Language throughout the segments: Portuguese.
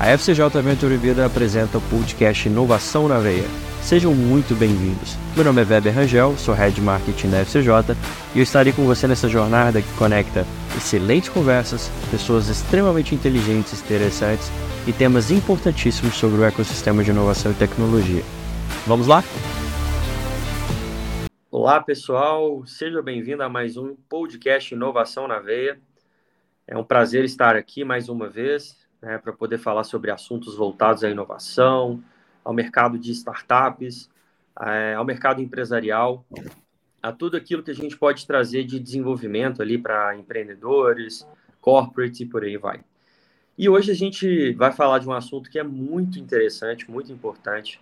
A FCJ Venture Vida apresenta o podcast Inovação na Veia. Sejam muito bem-vindos. Meu nome é Weber Rangel, sou Head Marketing da FCJ e eu estarei com você nessa jornada que conecta excelentes conversas, pessoas extremamente inteligentes e interessantes e temas importantíssimos sobre o ecossistema de inovação e tecnologia. Vamos lá? Olá, pessoal. Seja bem-vindo a mais um podcast Inovação na Veia. É um prazer estar aqui mais uma vez né, para poder falar sobre assuntos voltados à inovação, ao mercado de startups, é, ao mercado empresarial, a tudo aquilo que a gente pode trazer de desenvolvimento ali para empreendedores, corporate e por aí vai. E hoje a gente vai falar de um assunto que é muito interessante, muito importante,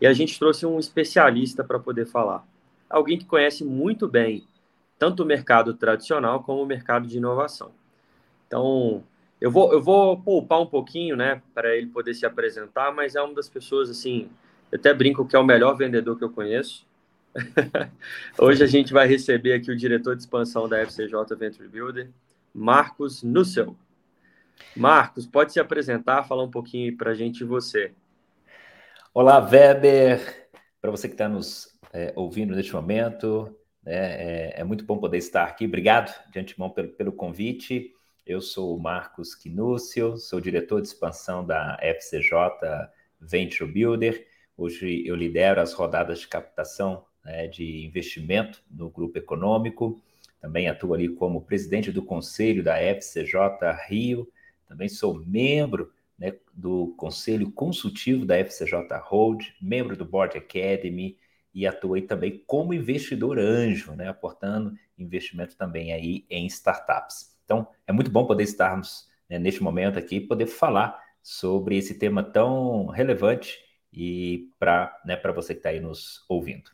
e a gente trouxe um especialista para poder falar. Alguém que conhece muito bem tanto o mercado tradicional como o mercado de inovação. Então, eu vou, eu vou poupar um pouquinho, né, para ele poder se apresentar, mas é uma das pessoas, assim, eu até brinco que é o melhor vendedor que eu conheço. Hoje a gente vai receber aqui o diretor de expansão da FCJ Venture Builder, Marcos Nussel. Marcos, pode se apresentar, falar um pouquinho para a gente de você. Olá, Weber. Para você que está nos é, ouvindo neste momento, né, é, é, muito bom poder estar aqui. Obrigado de antemão pelo, pelo convite. Eu sou o Marcos Quinúcio, sou diretor de expansão da FCJ Venture Builder. Hoje eu lidero as rodadas de captação né, de investimento no grupo econômico. Também atuo ali como presidente do conselho da FCJ Rio. Também sou membro né, do conselho consultivo da FCJ Hold, membro do Board Academy e atuei também como investidor anjo, né, aportando investimento também aí em startups. Então, é muito bom poder estarmos né, neste momento aqui, poder falar sobre esse tema tão relevante e para né, você que está aí nos ouvindo.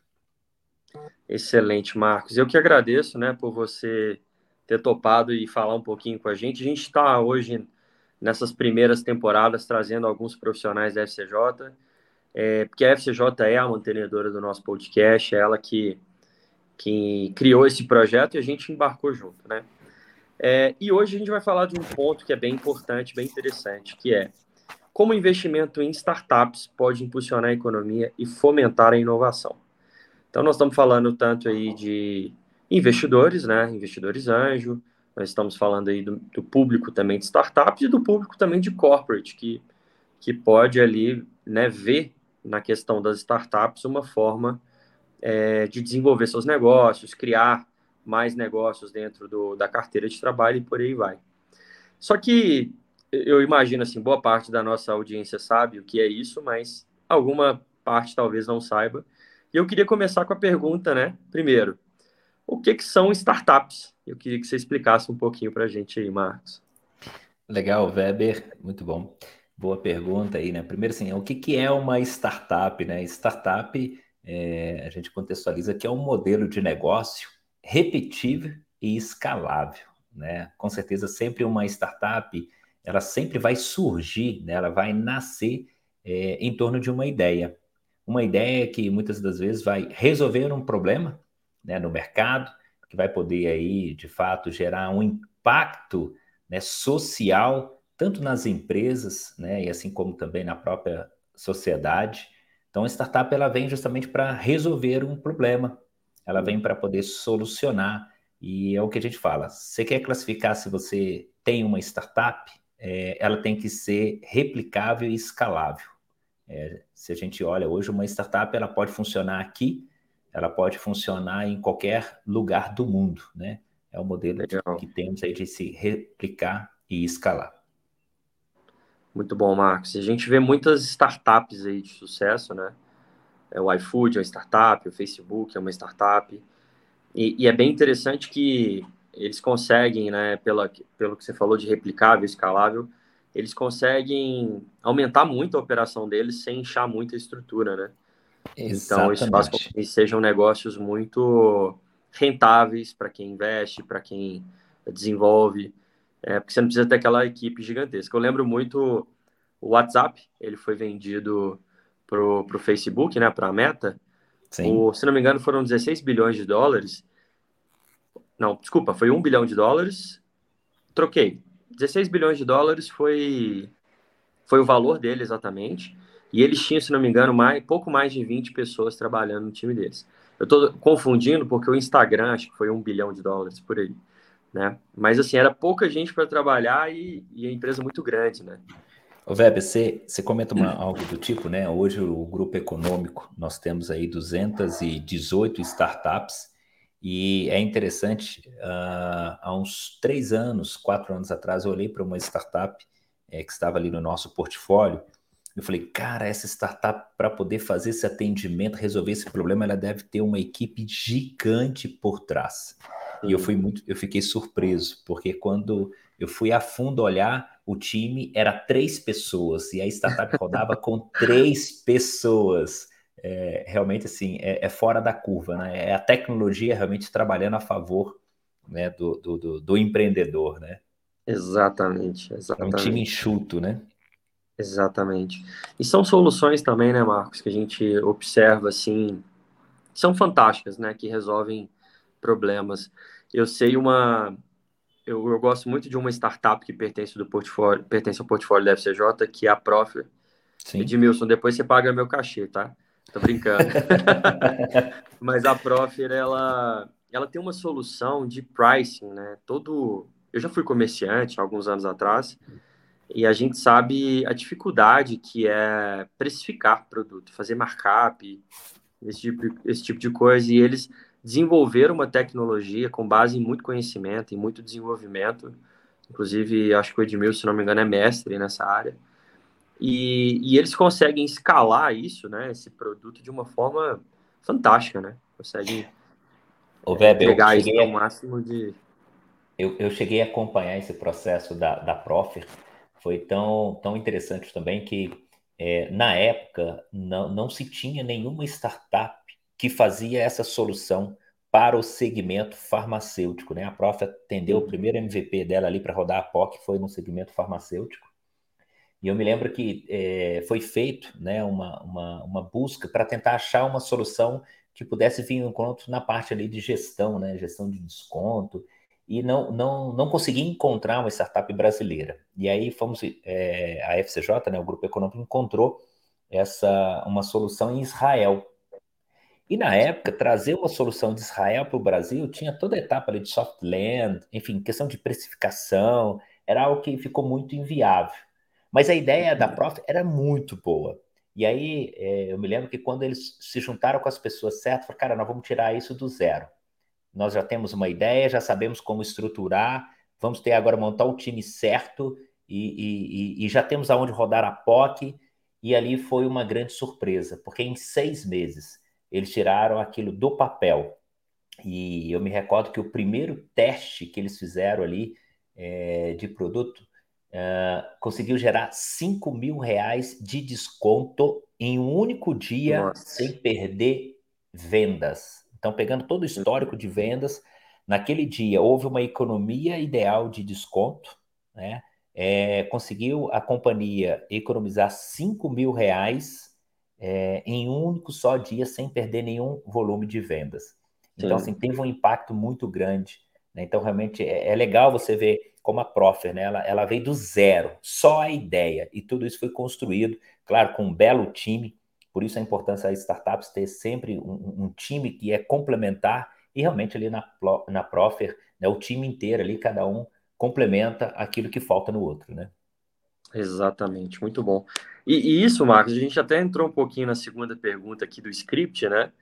Excelente, Marcos. Eu que agradeço né, por você ter topado e falar um pouquinho com a gente. A gente está hoje nessas primeiras temporadas trazendo alguns profissionais da FCJ, é, porque a FCJ é a mantenedora do nosso podcast, é ela que, que criou esse projeto e a gente embarcou junto, né? É, e hoje a gente vai falar de um ponto que é bem importante, bem interessante, que é como o investimento em startups pode impulsionar a economia e fomentar a inovação. Então, nós estamos falando tanto aí de investidores, né, investidores anjo, nós estamos falando aí do, do público também de startups e do público também de corporate, que, que pode ali né, ver na questão das startups uma forma é, de desenvolver seus negócios, criar mais negócios dentro do, da carteira de trabalho e por aí vai. Só que eu imagino assim, boa parte da nossa audiência sabe o que é isso, mas alguma parte talvez não saiba. E eu queria começar com a pergunta, né? Primeiro, o que, que são startups? Eu queria que você explicasse um pouquinho para a gente aí, Marcos. Legal, Weber, muito bom. Boa pergunta aí, né? Primeiro, assim, o que, que é uma startup, né? Startup, é, a gente contextualiza que é um modelo de negócio repetível e escalável, né? Com certeza sempre uma startup, ela sempre vai surgir, né? ela vai nascer é, em torno de uma ideia. Uma ideia que muitas das vezes vai resolver um problema né, no mercado, que vai poder aí, de fato, gerar um impacto né, social, tanto nas empresas, né, e assim como também na própria sociedade. Então, a startup ela vem justamente para resolver um problema, ela vem para poder solucionar. E é o que a gente fala. Você quer classificar se você tem uma startup, é, ela tem que ser replicável e escalável. É, se a gente olha hoje, uma startup ela pode funcionar aqui, ela pode funcionar em qualquer lugar do mundo, né? É o modelo Legal. que temos aí de se replicar e escalar. Muito bom, Marcos. A gente vê muitas startups aí de sucesso, né? É, o iFood é uma startup, o Facebook é uma startup. E, e, é bem interessante que eles conseguem, né, pela, pelo que você falou de replicável, escalável, eles conseguem aumentar muito a operação deles sem inchar muito a estrutura, né? Exatamente. Então, isso faz com que sejam negócios muito rentáveis para quem investe, para quem desenvolve, é, porque você não precisa ter aquela equipe gigantesca. Eu lembro muito o WhatsApp, ele foi vendido pro, pro Facebook, né, para a Meta, o, se não me engano, foram 16 bilhões de dólares. Não, desculpa, foi 1 bilhão de dólares. Troquei. 16 bilhões de dólares foi foi o valor dele exatamente. E eles tinham, se não me engano, mais, pouco mais de 20 pessoas trabalhando no time deles. Eu estou confundindo porque o Instagram acho que foi um bilhão de dólares por aí, né? Mas assim, era pouca gente para trabalhar e, e a empresa muito grande, né? O Weber, você, você comenta uma, algo do tipo, né? Hoje o grupo econômico, nós temos aí 218 startups e é interessante, uh, há uns três anos, quatro anos atrás, eu olhei para uma startup é, que estava ali no nosso portfólio eu falei, cara, essa startup, para poder fazer esse atendimento, resolver esse problema, ela deve ter uma equipe gigante por trás. E eu fui muito, eu fiquei surpreso, porque quando eu fui a fundo olhar, o time era três pessoas e a startup rodava com três pessoas. É, realmente, assim, é, é, fora da curva, né? É a tecnologia realmente trabalhando a favor né, do, do, do, do empreendedor, né? Exatamente, exatamente. É um time enxuto, né? Exatamente. E são soluções também, né, Marcos, que a gente observa assim, são fantásticas, né, que resolvem problemas. Eu sei uma eu, eu gosto muito de uma startup que pertence do portfólio, pertence ao portfólio da FCJ, que é a Prof. Sim. Edmilson, depois você paga meu cachê, tá? Tô brincando. Mas a Prof, ela ela tem uma solução de pricing, né? Todo eu já fui comerciante alguns anos atrás e a gente sabe a dificuldade que é precificar produto, fazer markup, esse tipo, esse tipo de coisa. E eles desenvolveram uma tecnologia com base em muito conhecimento, em muito desenvolvimento. Inclusive, acho que o Edmilson, se não me engano, é mestre nessa área. E, e eles conseguem escalar isso, né, esse produto, de uma forma fantástica, né? Conseguem o Weber, pegar isso ao máximo de... Eu, eu cheguei a acompanhar esse processo da, da Proffer, foi tão, tão interessante também que, é, na época, não, não se tinha nenhuma startup que fazia essa solução para o segmento farmacêutico. Né? A Prof atendeu o primeiro MVP dela ali para rodar a POC, foi no segmento farmacêutico. E eu me lembro que é, foi feito né, uma, uma, uma busca para tentar achar uma solução que pudesse vir em encontro na parte ali de gestão, né, gestão de desconto, e não, não, não consegui encontrar uma startup brasileira. E aí fomos, é, a FCJ, né, o Grupo Econômico, encontrou essa uma solução em Israel. E na época, trazer uma solução de Israel para o Brasil tinha toda a etapa ali de soft land, enfim, questão de precificação, era algo que ficou muito inviável. Mas a ideia da Prof era muito boa. E aí é, eu me lembro que quando eles se juntaram com as pessoas certas, falaram, cara, nós vamos tirar isso do zero nós já temos uma ideia, já sabemos como estruturar, vamos ter agora montar o time certo e, e, e já temos aonde rodar a POC. E ali foi uma grande surpresa, porque em seis meses eles tiraram aquilo do papel. E eu me recordo que o primeiro teste que eles fizeram ali é, de produto uh, conseguiu gerar 5 mil reais de desconto em um único dia, Nossa. sem perder vendas. Então, pegando todo o histórico de vendas, naquele dia houve uma economia ideal de desconto, né? É, conseguiu a companhia economizar 5 mil reais é, em um único só dia, sem perder nenhum volume de vendas. Então, Sim. assim, teve um impacto muito grande. Né? Então, realmente, é, é, legal você ver como a Proffer, né? Ela, ela veio do zero, só a ideia, e tudo isso foi construído, claro, com um belo time, por isso a importância das startups ter sempre um, um time que é complementar e realmente ali na, na Profer, né, o time inteiro ali, cada um complementa aquilo que falta no outro, né? Exatamente, muito bom. E, e, isso, Marcos, a gente até entrou um pouquinho na segunda pergunta aqui do script, né?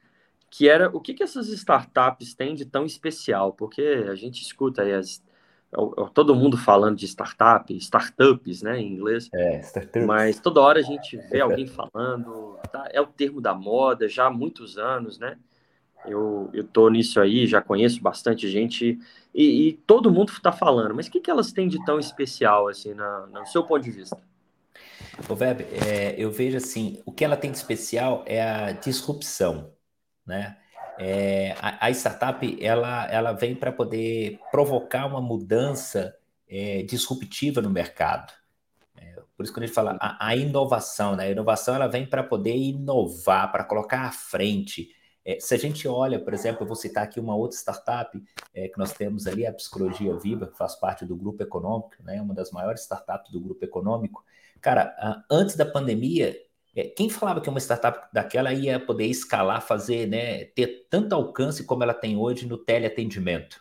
Que era o que, que essas startups têm de tão especial? Porque a gente escuta aí as, todo mundo falando de startup, startups, né, em inglês. É, startups. Mas toda hora a gente vê alguém falando, tá? é o termo da moda já há muitos anos, né? Eu, tô nisso aí, já conheço bastante gente e, e todo mundo está falando. Mas o que, que elas têm de tão especial, assim, na, no seu ponto de vista? O Web, é, eu vejo assim, o que ela tem de especial é a disrupção, né? É, a, a, startup ela, ela vem para poder provocar uma mudança é, disruptiva no mercado. É, por isso que a gente fala a, a inovação, né? A inovação ela vem para poder inovar, para colocar à frente. É, se a gente olha, por exemplo, eu vou citar aqui uma outra startup é, que nós temos ali, a Psicologia Viva, que faz parte do grupo econômico, né, uma das maiores startups do grupo econômico. Cara, antes da pandemia, é, quem falava que uma startup daquela ia poder escalar, fazer, né, ter tanto alcance como ela tem hoje no teleatendimento?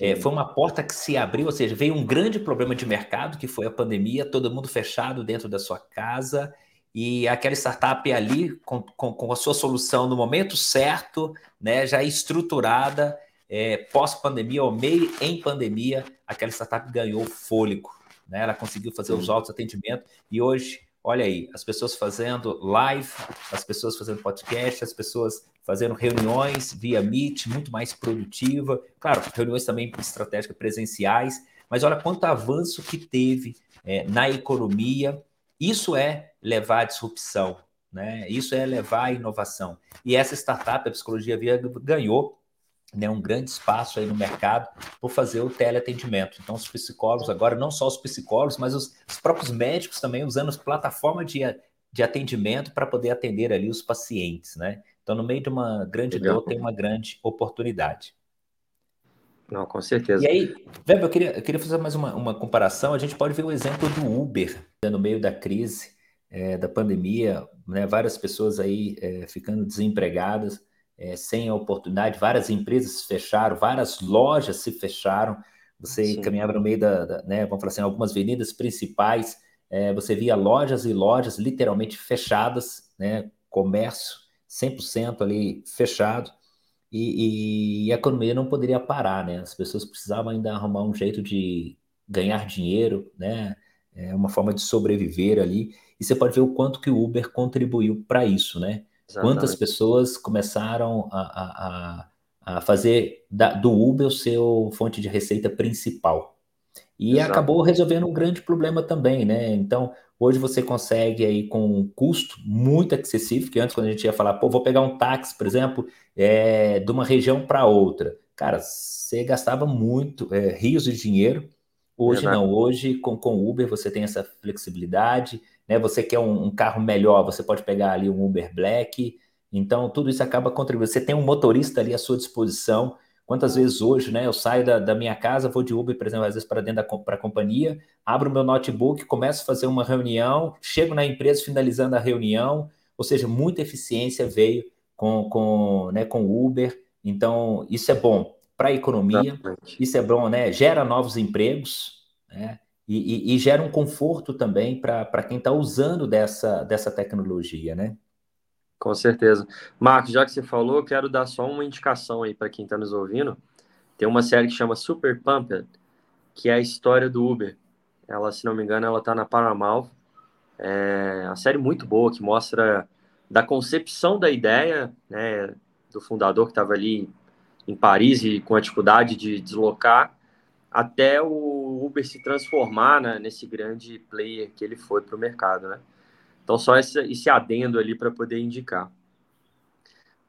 É, foi uma porta que se abriu, ou seja, veio um grande problema de mercado, que foi a pandemia, todo mundo fechado dentro da sua casa, e aquela startup ali, com, com, com a sua solução no momento certo, né, já estruturada, é, pós-pandemia ou meio em pandemia, aquela startup ganhou fôlego. Né? Ela conseguiu fazer os altos atendimentos, e hoje Olha aí, as pessoas fazendo live, as pessoas fazendo podcast, as pessoas fazendo reuniões via Meet, muito mais produtiva. Claro, reuniões também estratégicas presenciais, mas olha quanto avanço que teve é, na economia. Isso é levar a disrupção, né? Isso é levar a inovação. E essa startup, a Psicologia Via, ganhou né, um grande espaço aí no mercado por fazer o teleatendimento. Então, os psicólogos, agora não só os psicólogos, mas os, os próprios médicos também usando plataforma de, de atendimento para poder atender ali os pacientes, né? Então, no meio de uma grande Legal. dor, tem uma grande oportunidade. Não, com certeza. E aí, Weber, eu queria, eu queria fazer mais uma, uma comparação. A gente pode ver o exemplo do Uber, né, no meio da crise, é, da pandemia, né, várias pessoas aí é, ficando desempregadas é, sem a oportunidade, várias empresas se fecharam, várias lojas se fecharam. Você Sim. caminhava no meio da, da, né, vamos falar assim, algumas avenidas principais, é, você via lojas e lojas literalmente fechadas, né, comércio 100% ali fechado, e, e, a economia não poderia parar, né? As pessoas precisavam ainda arrumar um jeito de ganhar dinheiro, né? É uma forma de sobreviver ali. E você pode ver o quanto que o Uber contribuiu para isso, né? Exatamente. Quantas pessoas começaram a, a, a fazer da, do Uber o seu fonte de receita principal. E Exato. acabou resolvendo um grande problema também, né? Então, hoje você consegue aí com um custo muito acessível, que antes quando a gente ia falar, pô, vou pegar um táxi, por exemplo, é, de uma região para outra. Cara, você gastava muito, é, rios de dinheiro. Hoje não, hoje com, com Uber você tem essa flexibilidade, né? Você quer um, um, carro melhor, você pode pegar ali um Uber Black. Então, tudo isso acaba contribuindo. Você tem um motorista ali à sua disposição. Quantas vezes hoje, né? Eu saio da, da minha casa, vou de Uber, por exemplo, às vezes para dentro da pra companhia, abro meu notebook, começo a fazer uma reunião, chego na empresa finalizando a reunião, ou seja, muita eficiência veio com, com, né, com Uber. Então, isso é bom para a economia, Exatamente. isso é bom, né? Gera novos empregos, né? e, e, e gera um conforto também para quem está usando dessa, dessa tecnologia, né? Com certeza. Marcos, já que você falou, quero dar só uma indicação aí para quem está nos ouvindo. Tem uma série que chama Super Pumped, que é a história do Uber. Ela, se não me engano, ela está na Paramount. É uma série muito boa que mostra da concepção da ideia, né, do fundador que estava ali em Paris e com a dificuldade de deslocar até o Uber se transformar né, nesse grande player que ele foi para o mercado, né? Então, só esse, esse adendo ali para poder indicar.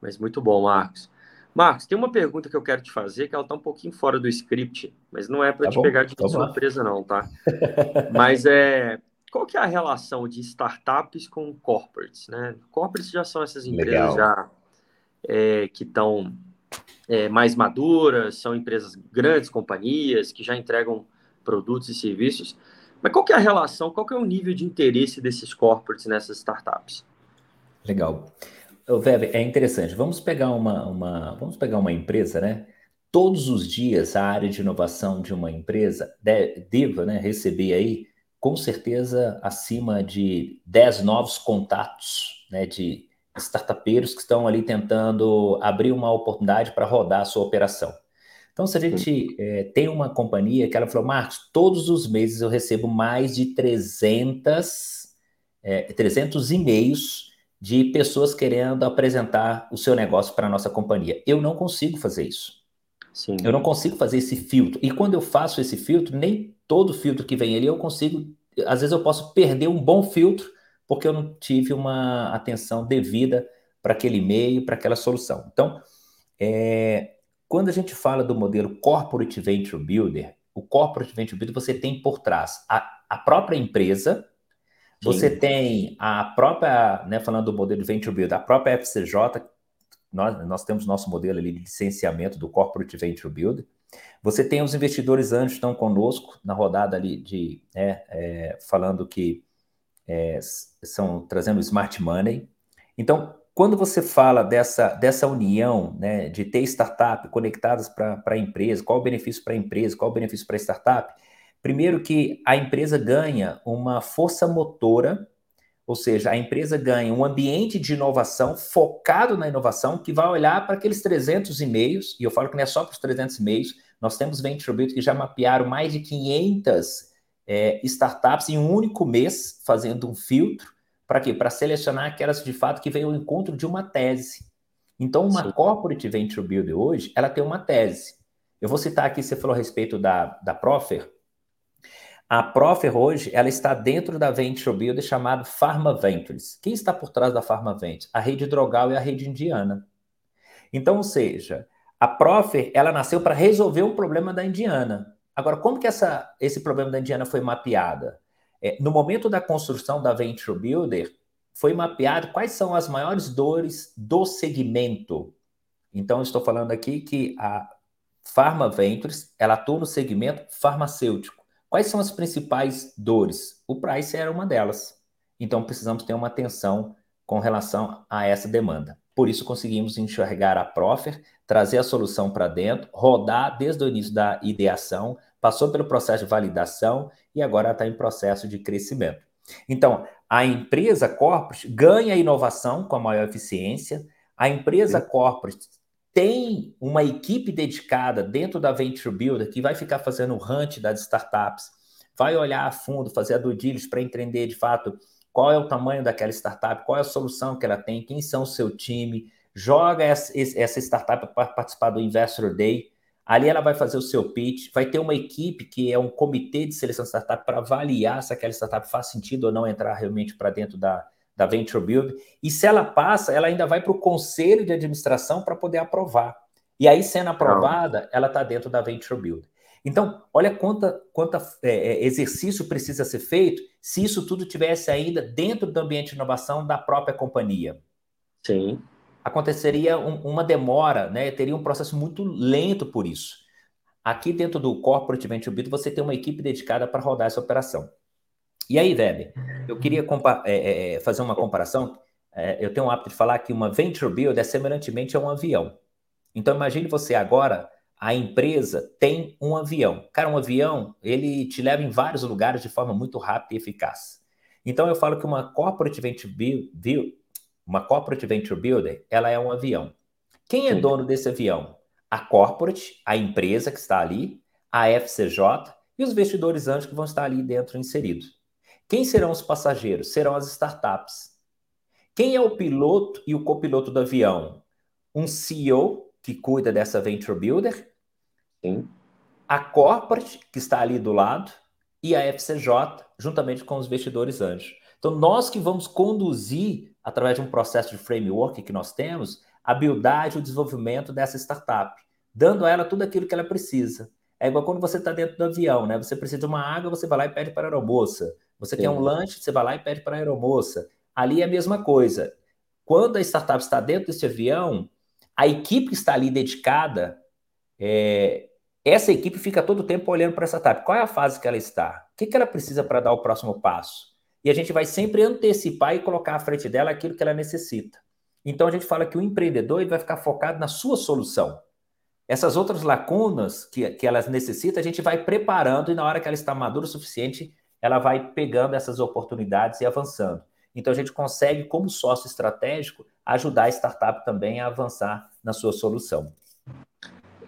Mas muito bom, Marcos. Marcos, tem uma pergunta que eu quero te fazer, que ela está um pouquinho fora do script, mas não é para tá te bom, pegar de tá surpresa, não, tá? mas é qual que é a relação de startups com corporates, né? Corporates já são essas empresas Legal. já é, que estão é, mais maduras, são empresas grandes, companhias, que já entregam produtos e serviços. Mas qual que é a relação, qual que é o nível de interesse desses corporates nessas startups? Legal. Veve, é interessante. Vamos pegar uma, uma, vamos pegar uma empresa, né? Todos os dias a área de inovação de uma empresa deva né, receber aí, com certeza, acima de 10 novos contatos né, de startupeiros que estão ali tentando abrir uma oportunidade para rodar a sua operação. Então, se a gente é, tem uma companhia que ela falou, Marcos, todos os meses eu recebo mais de 300, é, 300 e-mails de pessoas querendo apresentar o seu negócio para a nossa companhia. Eu não consigo fazer isso. Sim. Eu não consigo fazer esse filtro. E quando eu faço esse filtro, nem todo filtro que vem ali eu consigo. Às vezes eu posso perder um bom filtro porque eu não tive uma atenção devida para aquele e-mail, para aquela solução. Então, é, quando a gente fala do modelo Corporate Venture Builder, o Corporate Venture Builder você tem por trás a, a própria empresa, Sim. você tem a própria, né, falando do modelo Venture Builder, a própria FCJ, nós, nós temos nosso modelo ali de licenciamento do Corporate Venture Builder. Você tem os investidores anjos que estão conosco na rodada ali de né, é, falando que é, são trazendo smart money. Então, quando você fala dessa, dessa união né, de ter startup conectadas para a empresa, qual o benefício para a empresa, qual o benefício para a startup? Primeiro que a empresa ganha uma força motora, ou seja, a empresa ganha um ambiente de inovação focado na inovação que vai olhar para aqueles 300 e-mails, e eu falo que não é só para os 300 e-mails, nós temos Venture Build que já mapearam mais de 500 é, startups em um único mês, fazendo um filtro, para quê? Para selecionar aquelas de fato que vêm ao encontro de uma tese. Então, uma Sim. Corporate Venture Build hoje, ela tem uma tese. Eu vou citar aqui, você falou a respeito da, da Profer. A Profer hoje, ela está dentro da Venture Build chamada Pharma Ventures. Quem está por trás da Pharma Ventures? A rede Drogal e a rede Indiana. Então, ou seja, a Profer, ela nasceu para resolver um problema da Indiana. Agora, como que essa, esse problema da Indiana foi mapeada? É, no momento da construção da Venture Builder, foi mapeado quais são as maiores dores do segmento. Então, estou falando aqui que a Pharma Ventures, ela atua no segmento farmacêutico. Quais são as principais dores? O price era uma delas. Então, precisamos ter uma atenção com relação a essa demanda. Por isso, conseguimos enxergar a Profer, trazer a solução para dentro, rodar desde o início da ideação, passou pelo processo de validação e agora está em processo de crescimento. Então, a empresa corporate ganha inovação com a maior eficiência, a empresa Sim. corporate tem uma equipe dedicada dentro da Venture Builder que vai ficar fazendo o hunt das startups, vai olhar a fundo, fazer a due diligence para entender de fato qual é o tamanho daquela startup, qual é a solução que ela tem, quem são o seu time, joga essa startup para participar do Investor Day, Ali ela vai fazer o seu pitch, vai ter uma equipe que é um comitê de seleção de startup para avaliar se aquela startup faz sentido ou não entrar realmente para dentro da, da Venture Build. E se ela passa, ela ainda vai para o conselho de administração para poder aprovar. E aí, sendo aprovada, ela está dentro da Venture Build. Então, olha quanta, quanta é, é, exercício precisa ser feito se isso tudo tivesse ainda dentro do ambiente de inovação da própria companhia. Sim aconteceria um, uma demora, né? teria um processo muito lento por isso. Aqui dentro do Corporate Venture Build, você tem uma equipe dedicada para rodar essa operação. E aí, Weber, eu queria é, é, é, fazer uma comparação. É, eu tenho o hábito de falar que uma Venture Build é semelhantemente a um avião. Então, imagine você agora, a empresa tem um avião. Cara, um avião, ele te leva em vários lugares de forma muito rápida e eficaz. Então, eu falo que uma Corporate Venture Build, uma corporate venture builder, ela é um avião. Quem é Sim. dono desse avião? A corporate, a empresa que está ali, a FCJ e os investidores anjos que vão estar ali dentro inseridos. Quem serão os passageiros? Serão as startups. Quem é o piloto e o copiloto do avião? Um CEO que cuida dessa venture builder. Sim. A corporate que está ali do lado e a FCJ juntamente com os investidores anjos. Então nós que vamos conduzir através de um processo de framework que nós temos, a buildagem, o desenvolvimento dessa startup, dando a ela tudo aquilo que ela precisa. É igual quando você está dentro do avião, né? Você precisa de uma água, você vai lá e pede para a aeromoça. Você Sim. quer um lanche, você vai lá e pede para a aeromoça. Ali é a mesma coisa. Quando a startup está dentro desse avião, a equipe que está ali dedicada, é... essa equipe fica todo o tempo olhando para essa startup. Qual é a fase que ela está? O que, que ela precisa para dar o próximo passo? E a gente vai sempre antecipar e colocar à frente dela aquilo que ela necessita. Então a gente fala que o empreendedor ele vai ficar focado na sua solução. Essas outras lacunas que, que elas necessitam, a gente vai preparando e na hora que ela está madura o suficiente, ela vai pegando essas oportunidades e avançando. Então a gente consegue, como sócio estratégico, ajudar a startup também a avançar na sua solução.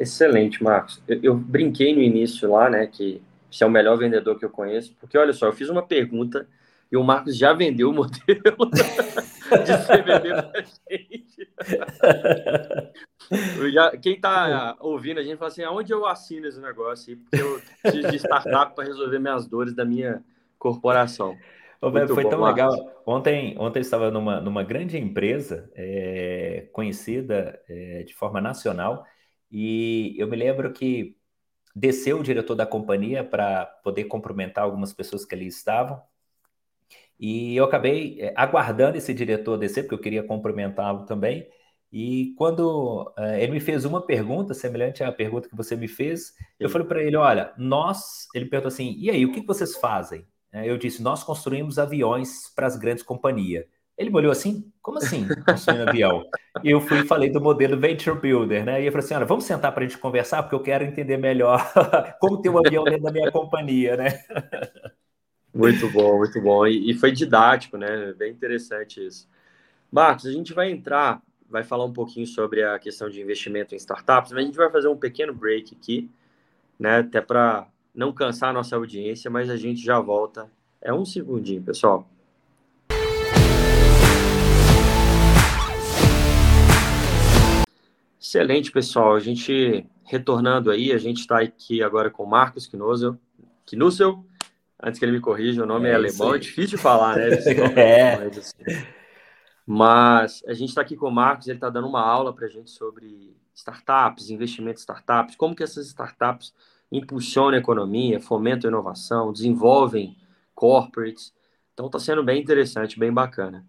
Excelente, Marcos. Eu, eu brinquei no início lá, né, que você é o melhor vendedor que eu conheço, porque olha só, eu fiz uma pergunta e o Marcos já vendeu o modelo de CVD para gente. Já, quem está ouvindo a gente fala assim, aonde eu assino esse negócio? Porque eu preciso de startup para resolver minhas dores da minha corporação. Ô, foi bom, tão Marcos. legal. Ontem, ontem eu estava numa, numa grande empresa é, conhecida é, de forma nacional e eu me lembro que desceu o diretor da companhia para poder cumprimentar algumas pessoas que ali estavam e eu acabei é, aguardando esse diretor descer, porque eu queria cumprimentá-lo também. E quando uh, ele me fez uma pergunta semelhante à pergunta que você me fez, Sim. eu falei para ele: olha, nós. Ele perguntou assim: e aí, o que vocês fazem? Eu disse: nós construímos aviões para as grandes companhias. Ele me olhou assim: como assim, construindo avião? E eu fui e falei do modelo Venture Builder, né? E ele falou assim: olha, vamos sentar para a gente conversar, porque eu quero entender melhor como ter um avião dentro da minha companhia, né? Muito bom, muito bom. E, e foi didático, né? Bem interessante isso. Marcos, a gente vai entrar vai falar um pouquinho sobre a questão de investimento em startups, mas a gente vai fazer um pequeno break aqui, né? Até para não cansar a nossa audiência, mas a gente já volta. É um segundinho, pessoal. Excelente, pessoal. A gente retornando aí, a gente está aqui agora com o Marcos Knussel. Knussel, antes que ele me corrija, o nome é, é alemão, é difícil de falar, né? é. Assim. Mas a gente está aqui com o Marcos, ele está dando uma aula para a gente sobre startups, investimentos em startups, como que essas startups impulsionam a economia, fomentam a inovação, desenvolvem corporates. Então está sendo bem interessante, bem bacana.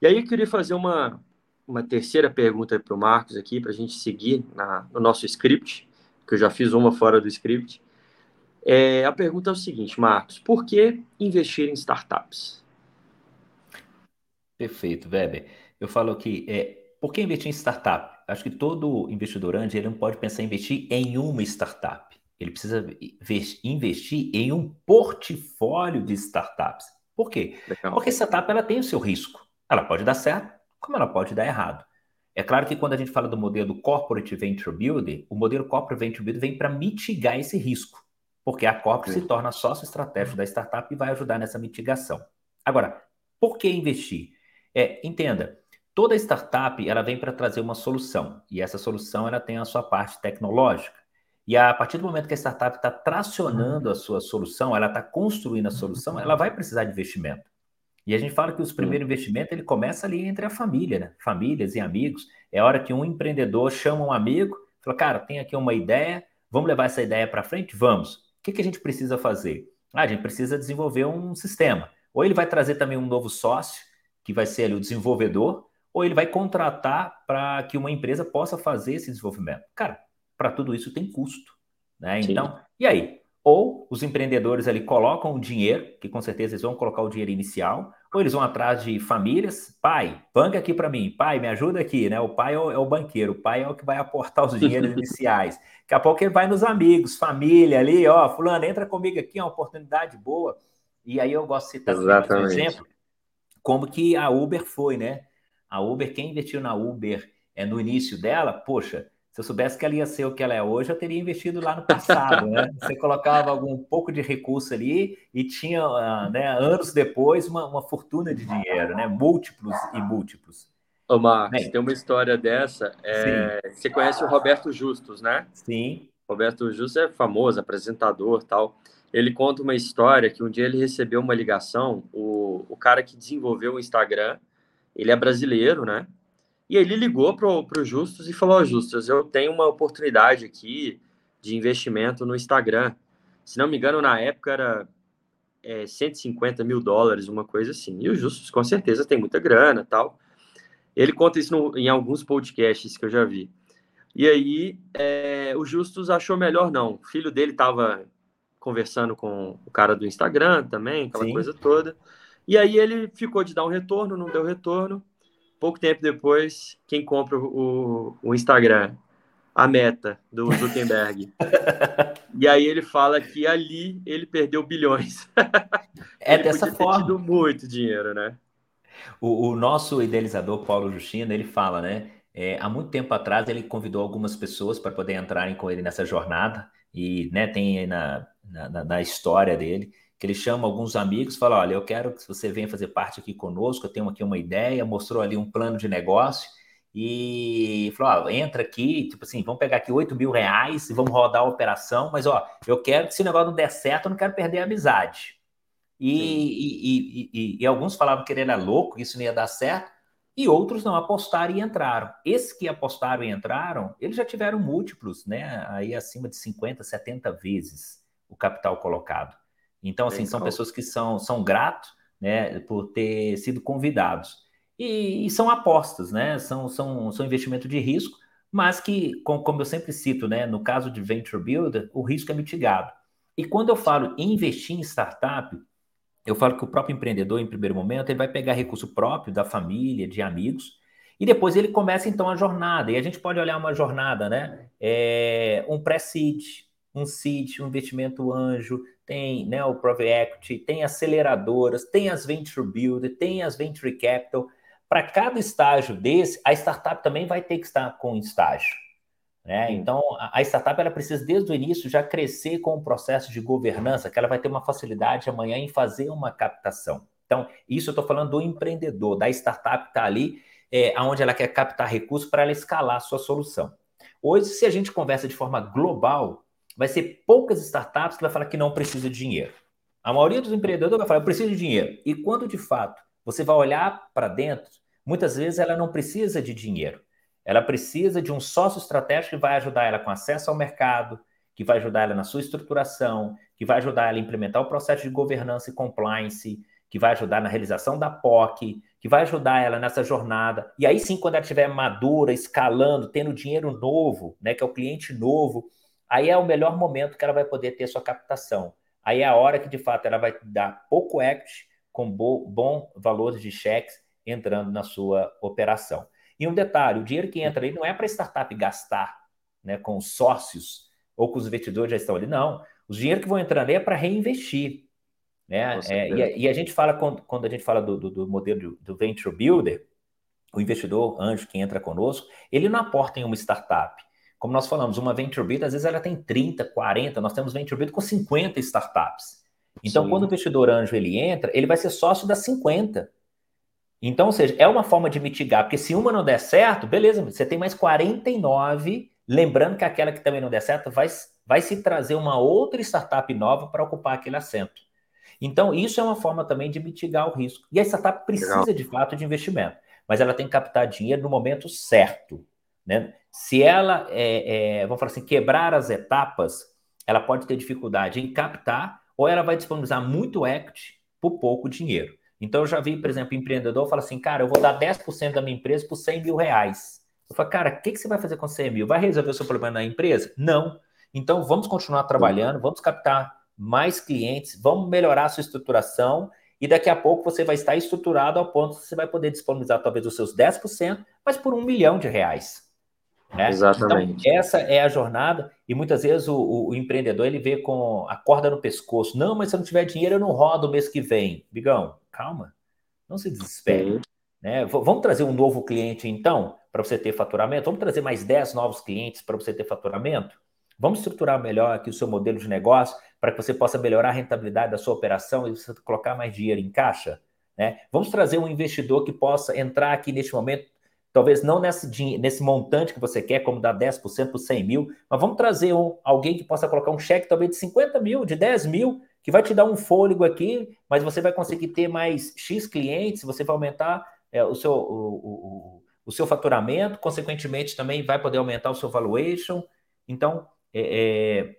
E aí eu queria fazer uma, uma terceira pergunta para o Marcos aqui, para a gente seguir na, no nosso script, que eu já fiz uma fora do script. É, a pergunta é o seguinte, Marcos, por que investir em startups? Perfeito, Weber. Eu falo que é, por que investir em startup? Acho que todo investidor anjo ele não pode pensar em investir em uma startup. Ele precisa investir em um portfólio de startups. Por quê? Legal. Porque startup ela tem o seu risco. Ela pode dar certo, como ela pode dar errado. É claro que quando a gente fala do modelo Corporate Venture Builder, o modelo Corporate Venture Builder vem para mitigar esse risco, porque a corporate se torna sócio estratégico da startup e vai ajudar nessa mitigação. Agora, por que investir? É, entenda, toda startup ela vem para trazer uma solução e essa solução ela tem a sua parte tecnológica. E a partir do momento que a startup está tracionando a sua solução, ela está construindo a solução, ela vai precisar de investimento. E a gente fala que os primeiros investimentos ele começa ali entre a família, né? Famílias e amigos. É hora que um empreendedor chama um amigo, fala, cara, tem aqui uma ideia, vamos levar essa ideia para frente? Vamos. O que, que a gente precisa fazer? Ah, a gente precisa desenvolver um sistema. Ou ele vai trazer também um novo sócio, que vai ser ali o desenvolvedor, ou ele vai contratar para que uma empresa possa fazer esse desenvolvimento. Cara, para tudo isso tem custo, né? Sim. Então, e aí? Ou os empreendedores ali colocam o dinheiro, que com certeza eles vão colocar o dinheiro inicial, ou eles vão atrás de famílias, pai, banca aqui para mim, pai, me ajuda aqui, né? O pai é o, é o, banqueiro, o pai é o que vai aportar os dinheiros iniciais. Daqui a pouco ele vai nos amigos, família ali, ó, fulano, entra comigo aqui, é uma oportunidade boa. E aí eu gosto de citar um exemplo, como que a Uber foi, né? A Uber, quem investiu na Uber é, no início dela, poxa, se eu soubesse que ela ia ser o que ela é hoje, eu teria investido lá no passado, né? Você colocava algum pouco de recurso ali e tinha, ah, né, anos depois, uma, uma fortuna de dinheiro, né? Múltiplos e múltiplos. Ô, Marcos, Bem, tem uma história dessa. É, você conhece o Roberto Justus, né? Sim. Roberto Justus é famoso, apresentador tal ele conta uma história que um dia ele recebeu uma ligação, o, o cara que desenvolveu o Instagram, ele é brasileiro, né? E ele ligou pro, pro Justus e falou, oh, Justus, eu tenho uma oportunidade aqui de investimento no Instagram. Se não me engano, na época era é, 150 mil dólares, uma coisa assim. E o Justus, com certeza, tem muita grana tal. Ele conta isso no, em alguns podcasts que eu já vi. E aí, é, o Justus achou melhor não. O filho dele estava conversando com o cara do Instagram também, aquela Sim. coisa toda. E aí ele ficou de dar um retorno, não deu retorno. Pouco tempo depois, quem compra o, o Instagram? A meta do Zuckerberg. e aí ele fala que ali ele perdeu bilhões. É ele dessa forma. Ter muito dinheiro, né? O, o, nosso idealizador, Paulo Justino, ele fala, né? É, há muito tempo atrás ele convidou algumas pessoas para poder entrarem com ele nessa jornada e né, tem na, na, na, história dele, que ele chama alguns amigos, fala, olha, eu quero que você venha fazer parte aqui conosco, eu tenho aqui uma ideia, mostrou ali um plano de negócio, e falou, ó, entra aqui, tipo assim, vamos pegar aqui 8 mil reais e vamos rodar a operação, mas ó, eu quero que se o negócio não der certo, eu não quero perder a amizade. E, e, e, e, alguns falavam que ele era louco, isso não ia dar certo, e outros não apostaram e entraram. Esses que apostaram e entraram, eles já tiveram múltiplos, né? Aí acima de 50, 70 vezes o capital colocado. Então, assim, são pessoas que são, são gratos, né, por ter sido convidados. e, e são apostas, né? São, são, são investimento de risco, mas que, como, eu sempre cito, né? No caso de Venture Builder, o risco é mitigado. E quando eu falo em investir em startup, eu falo que o próprio empreendedor, em primeiro momento, ele vai pegar recurso próprio da família, de amigos, e depois ele começa então a jornada. E a gente pode olhar uma jornada, né? É, um pré-seed, um seed, um investimento anjo, tem né, o private equity, tem aceleradoras, tem as venture builder, tem as venture capital. Para cada estágio desse, a startup também vai ter que estar com estágio. Né? Então, a startup ela precisa, desde o início, já crescer com o processo de governança, que ela vai ter uma facilidade amanhã em fazer uma captação. Então, isso eu estou falando do empreendedor, da startup que está ali, é, onde ela quer captar recursos para ela escalar a sua solução. Hoje, se a gente conversa de forma global, vai ser poucas startups que vai falar que não precisa de dinheiro. A maioria dos empreendedores vai falar, eu preciso de dinheiro. E quando de fato você vai olhar para dentro, muitas vezes ela não precisa de dinheiro. Ela precisa de um sócio estratégico que vai ajudar ela com acesso ao mercado, que vai ajudar ela na sua estruturação, que vai ajudar ela a implementar o processo de governança e compliance, que vai ajudar na realização da POC, que vai ajudar ela nessa jornada. E aí sim, quando ela estiver madura, escalando, tendo dinheiro novo, né, que é o cliente novo, aí é o melhor momento que ela vai poder ter sua captação. Aí é a hora que, de fato, ela vai dar pouco equity com bo bom valor de cheques entrando na sua operação. E um detalhe, o dinheiro que entra aí não é para a startup gastar né, com os sócios ou com os investidores já estão ali, não. Os dinheiro que vão entrando ali é para reinvestir. Né? É, e, a, e, a, gente fala, quando, quando a gente fala do, do, do modelo do, do, Venture Builder, o investidor anjo que entra conosco, ele não aporta em uma startup. Como nós falamos, uma Venture Builder, às vezes ela tem 30, 40, nós temos Venture Builder com 50 startups. Então, Sim. quando o investidor anjo ele entra, ele vai ser sócio das 50. Então, ou seja, é uma forma de mitigar, porque se uma não der certo, beleza, você tem mais 49, lembrando que aquela que também não der certo vai, vai se trazer uma outra startup nova para ocupar aquele assento. Então, isso é uma forma também de mitigar o risco. E a startup precisa, Legal. de fato, de investimento, mas ela tem que captar dinheiro no momento certo. Né? Se ela, é, é, vamos falar assim, quebrar as etapas, ela pode ter dificuldade em captar ou ela vai disponibilizar muito equity por pouco dinheiro. Então, eu já vi, por exemplo, empreendedor fala assim, cara, eu vou dar 10% da minha empresa por 100 mil reais. Eu falo, cara, o que, que você vai fazer com 100 mil? Vai resolver o seu problema na empresa? Não. Então, vamos continuar trabalhando, vamos captar mais clientes, vamos melhorar a sua estruturação e daqui a pouco você vai estar estruturado ao ponto que você vai poder disponibilizar talvez os seus 10%, mas por um milhão de reais. Né? Exatamente. Então, essa é a jornada, e muitas vezes o, o, empreendedor ele vê com a corda no pescoço. Não, mas se eu não tiver dinheiro, eu não rodo o mês que vem. Bigão, calma, não se desespere. Né? Vamos trazer um novo cliente, então, para você ter faturamento? Vamos trazer mais 10 novos clientes para você ter faturamento? Vamos estruturar melhor aqui o seu modelo de negócio para que você possa melhorar a rentabilidade da sua operação e você colocar mais dinheiro em caixa? Né? Vamos trazer um investidor que possa entrar aqui neste momento talvez não nesse, nesse montante que você quer, como dar 10% por 100 mil, mas vamos trazer um, alguém que possa colocar um cheque talvez de 50 mil, de 10 mil, que vai te dar um fôlego aqui, mas você vai conseguir ter mais X clientes, você vai aumentar é, o, seu, o, o, o, seu faturamento, consequentemente também vai poder aumentar o seu valuation. Então, é, é,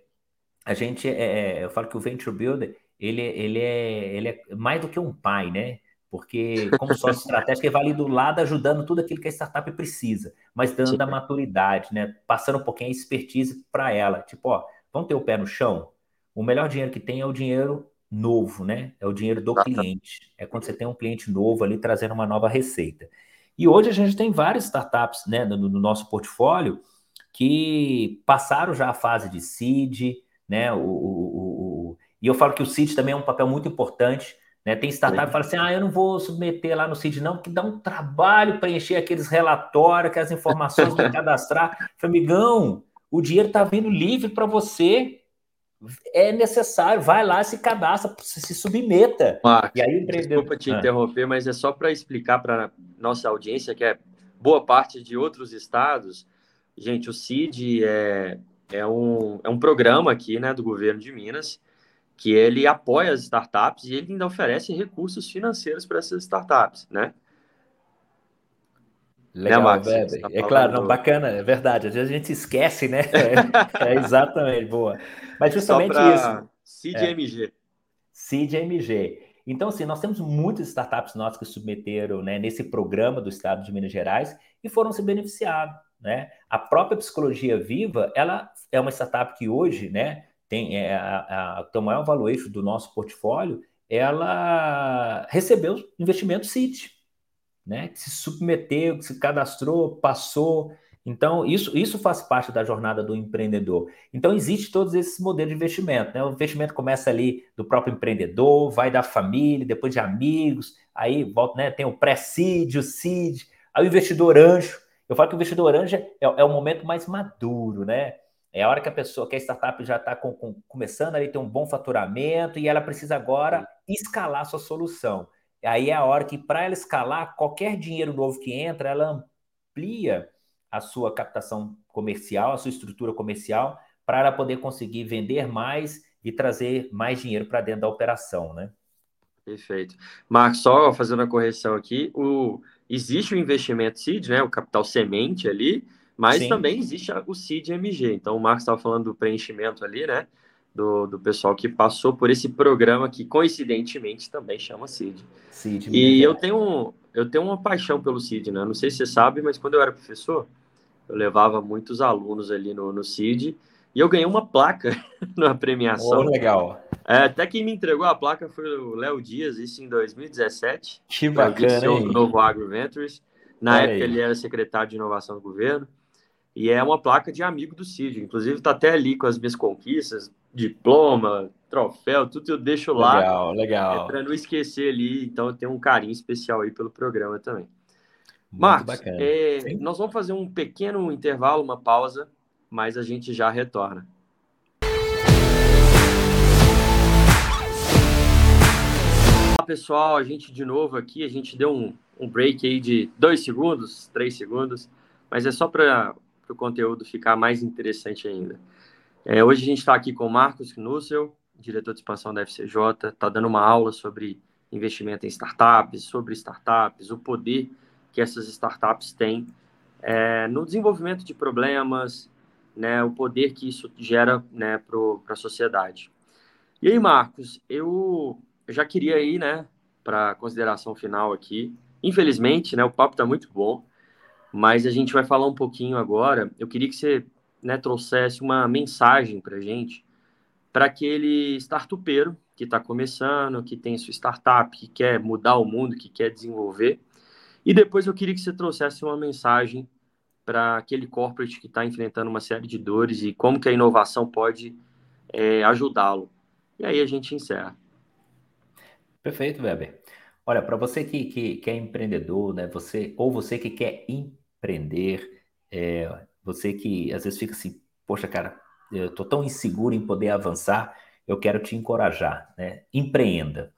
a gente, é, é, eu falo que o Venture Builder, ele, ele, é, ele é mais do que um pai, né? Porque como sócio estratégico ele vai ali do lado ajudando tudo aquilo que a startup precisa, mas dando Sim. a maturidade, né? Passando um pouquinho a expertise para ela. Tipo, ó, vamos ter o pé no chão? O melhor dinheiro que tem é o dinheiro novo, né? É o dinheiro do cliente. É quando você tem um cliente novo ali trazendo uma nova receita. E hoje a gente tem várias startups né, no, no nosso portfólio que passaram já a fase de seed, né? O, o, o, o, e eu falo que o seed também é um papel muito importante né? Tem startup que fala assim: ah, eu não vou submeter lá no CID, não, que dá um trabalho preencher aqueles relatórios, aquelas informações para cadastrar. Amigão, o dinheiro está vindo livre para você. É necessário, vai lá, se cadastra, se submeta. Marcos, e aí, empreendedor... Desculpa te ah. interromper, mas é só para explicar para nossa audiência, que é boa parte de outros estados. Gente, o CID é, é, um, é um programa aqui né, do governo de Minas que ele apoia as startups e ele ainda oferece recursos financeiros para essas startups, né? Legal, né, Tá é claro, não, bacana, é verdade. Às vezes a gente esquece, né? É, é exatamente, boa. Mas justamente isso. CIDMG. É. CIDMG. Então, assim, nós temos muitas startups nossas que submeteram né, nesse programa do Estado de Minas Gerais e foram se beneficiar. Né? A própria Psicologia Viva, ela é uma startup que hoje né, tem, é, a, a, o maior valuation do nosso portfólio, ela recebeu investimento CIT, né? Que se submeteu, que se cadastrou, passou. Então, isso, isso faz parte da jornada do empreendedor. Então, existe todos esses modelos de investimento. Né? O investimento começa ali do próprio empreendedor, vai da família, depois de amigos, aí volta, né? Tem o pré-seed, o seed, aí o investidor anjo. Eu falo que o investidor anjo é, é o momento mais maduro, né? É a hora que a pessoa, que a startup já está com, com, começando ali, tem um bom faturamento e ela precisa agora escalar sua solução. Aí é a hora que, para ela escalar, qualquer dinheiro novo que entra, ela amplia a sua captação comercial, a sua estrutura comercial, para ela poder conseguir vender mais e trazer mais dinheiro para dentro da operação, né? Perfeito. Marcos, só fazendo a correção aqui, o, existe o investimento seed, né, o capital semente ali, mas Sim. também existe o seed MG. Então, o Marcos estava falando do preenchimento ali, né? Do, do pessoal que passou por esse programa que, coincidentemente, também chama CID. CID e eu tenho, eu tenho uma paixão pelo CID, né? Não sei se você sabe, mas quando eu era professor, eu levava muitos alunos ali no, no CID e eu ganhei uma placa na premiação. Oh, legal. É, até quem me entregou a placa foi o Léo Dias, isso em 2017. Que bacana, hein? Novo Agro Ventures. Na Olha época, aí. ele era secretário de inovação do governo. E é uma placa de amigo do Cid. Inclusive, está até ali com as minhas conquistas, diploma, troféu, tudo eu deixo lá. Legal, legal. É para não esquecer ali. Então, eu tenho um carinho especial aí pelo programa também. Muito Marcos, é, nós vamos fazer um pequeno intervalo, uma pausa, mas a gente já retorna. Olá, pessoal. A gente de novo aqui. A gente deu um, um break aí de dois segundos, três segundos, mas é só para para o conteúdo ficar mais interessante ainda. É, hoje a gente está aqui com o Marcos Knussel, diretor de expansão da FCJ, está dando uma aula sobre investimento em startups, sobre startups, o poder que essas startups têm é, no desenvolvimento de problemas, né, o poder que isso gera né, para a sociedade. E aí, Marcos, eu já queria ir né, para a consideração final aqui. Infelizmente, né, o papo está muito bom, mas a gente vai falar um pouquinho agora. Eu queria que você né, trouxesse uma mensagem para gente, para aquele startupeiro que está começando, que tem sua startup, que quer mudar o mundo, que quer desenvolver. E depois eu queria que você trouxesse uma mensagem para aquele corporate que está enfrentando uma série de dores e como que a inovação pode é, ajudá-lo. E aí a gente encerra. Perfeito, Weber. Olha, para você que, que, que, é empreendedor, né, você, ou você que quer empreender, é, você que às vezes fica assim, poxa, cara, eu estou tão inseguro em poder avançar, eu quero te encorajar, né? Empreenda.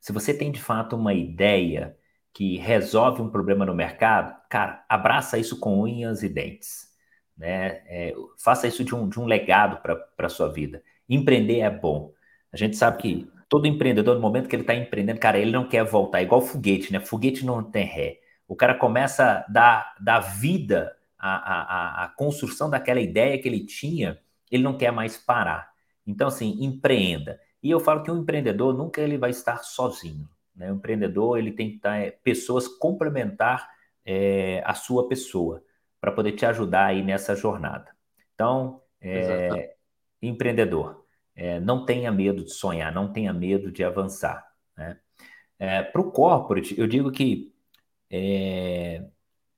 Se você tem de fato uma ideia que resolve um problema no mercado, cara, abraça isso com unhas e dentes, né? É, faça isso de um, de um legado para a sua vida. Empreender é bom. A gente sabe que todo empreendedor, no momento que ele está empreendendo, cara, ele não quer voltar, é igual foguete, né? Foguete não tem ré. O cara começa a dar, dar vida à, à, à construção daquela ideia que ele tinha, ele não quer mais parar. Então, assim, empreenda. E eu falo que um empreendedor nunca ele vai estar sozinho. Né? O empreendedor ele tem que estar é, pessoas complementar é, a sua pessoa para poder te ajudar aí nessa jornada. Então, é, empreendedor, é, não tenha medo de sonhar, não tenha medo de avançar. Né? É, para o corporate, eu digo que é,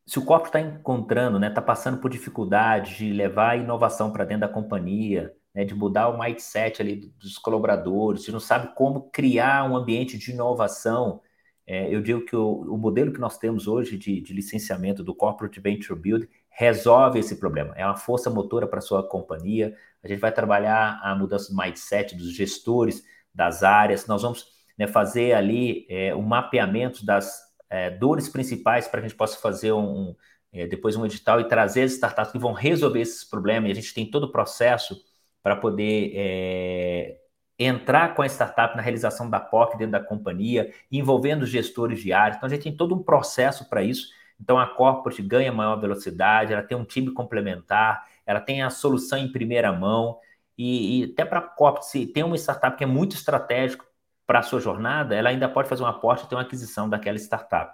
se o corpo está encontrando, está né, tá passando por dificuldade de levar a inovação para dentro da companhia, né, de mudar o mindset ali dos colaboradores, se não sabe como criar um ambiente de inovação, é, eu digo que o, o, modelo que nós temos hoje de, de, licenciamento do Corporate Venture Build resolve esse problema. É uma força motora para sua companhia. A gente vai trabalhar a mudança do mindset dos gestores das áreas. Nós vamos né, fazer ali é, um mapeamento das é, dores principais para que a gente possa fazer um, é, depois um edital e trazer as startups que vão resolver esses problemas. E a gente tem todo o processo para poder é, entrar com a startup na realização da POC dentro da companhia, envolvendo os gestores de áreas. Então, a gente tem todo um processo para isso. Então, a corporate ganha maior velocidade, ela tem um time complementar, ela tem a solução em primeira mão. E, e até para a corporate, se tem uma startup que é muito estratégico para a sua jornada, ela ainda pode fazer um aporte e ter uma aquisição daquela startup.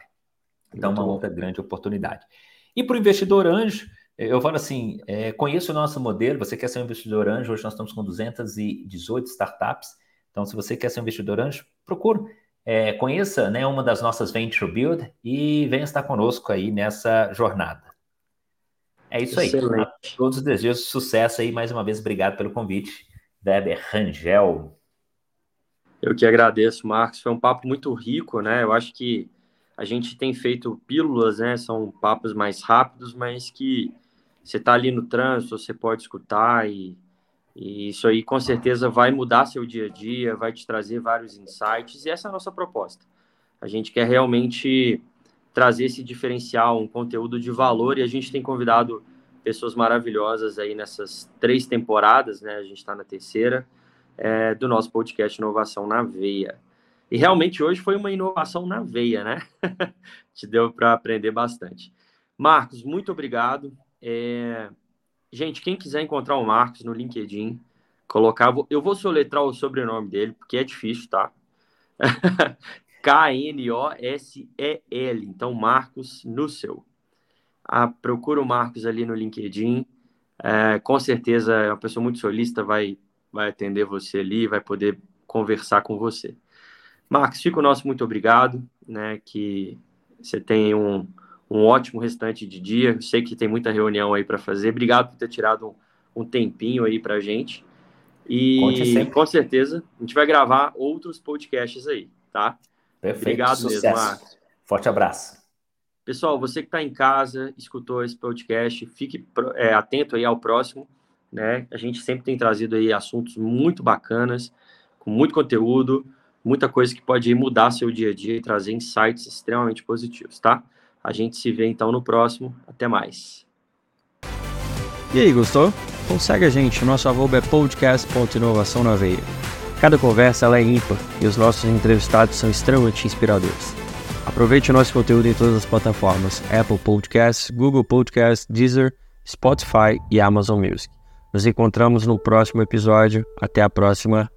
Então, Muito uma bom. outra grande oportunidade. E para o investidor anjo, eu falo assim, é, conheça o nosso modelo, você quer ser um investidor anjo, hoje nós estamos com 218 startups, então se você quer ser um investidor anjo, procure, é, conheça né, uma das nossas Venture Build e venha estar conosco aí nessa jornada. É isso Excelente. aí. A todos desejo sucesso aí, mais uma vez, obrigado pelo convite, Weber Rangel. Eu que agradeço, Marcos, foi um papo muito rico, né, eu acho que a gente tem feito pílulas, né? São papos mais rápidos, mas que você está ali no trânsito, você pode escutar e, e, isso aí com certeza vai mudar seu dia a dia, vai te trazer vários insights e essa é a nossa proposta. A gente quer realmente trazer esse diferencial, um conteúdo de valor e a gente tem convidado pessoas maravilhosas aí nessas três temporadas, né? A gente está na terceira é, do nosso podcast Inovação na Veia. E realmente hoje foi uma inovação na veia, né? Te deu para aprender bastante. Marcos, muito obrigado. É... Gente, quem quiser encontrar o Marcos no LinkedIn, colocar. Eu vou soletrar o sobrenome dele, porque é difícil, tá? K-N-O-S-E-L. Então, Marcos no seu. Ah, procura o Marcos ali no LinkedIn. É, com certeza é uma pessoa muito solista, vai, vai atender você ali, vai poder conversar com você. Marcos, fica o nosso muito obrigado, né? Que você tenha um, um ótimo restante de dia. Sei que tem muita reunião aí para fazer. Obrigado por ter tirado um, um tempinho aí para gente. E com certeza a gente vai gravar outros podcasts aí, tá? Perfeito. Obrigado Sucesso. mesmo, Marcos. Forte abraço. Pessoal, você que está em casa, escutou esse podcast, fique é, atento aí ao próximo, né? A gente sempre tem trazido aí assuntos muito bacanas, com muito conteúdo muita coisa que pode mudar seu dia a dia e trazer insights extremamente positivos, tá? A gente se vê então no próximo. Até mais. E aí, gostou? Então segue a gente, nosso arroba é podcast.inovação na veia. Cada conversa é ímpar e os nossos entrevistados são extremamente inspiradores. Aproveite o nosso conteúdo em todas as plataformas: Apple Podcasts, Google Podcasts, Deezer, Spotify e Amazon Music. Nos encontramos no próximo episódio. Até a próxima.